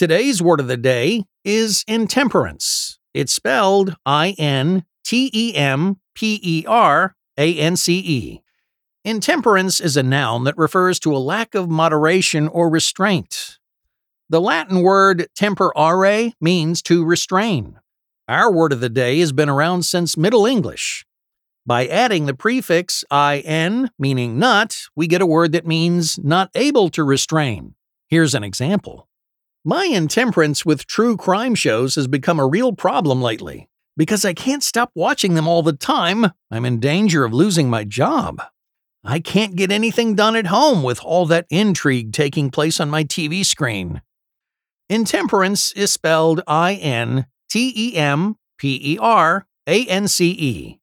Today's word of the day is intemperance. It's spelled I N T E M P E R A N C E. Intemperance is a noun that refers to a lack of moderation or restraint. The Latin word temperare means to restrain. Our word of the day has been around since Middle English. By adding the prefix in, meaning not, we get a word that means not able to restrain. Here's an example. My intemperance with true crime shows has become a real problem lately. Because I can't stop watching them all the time, I'm in danger of losing my job. I can't get anything done at home with all that intrigue taking place on my TV screen. Intemperance is spelled I N T E M P E R A N C E.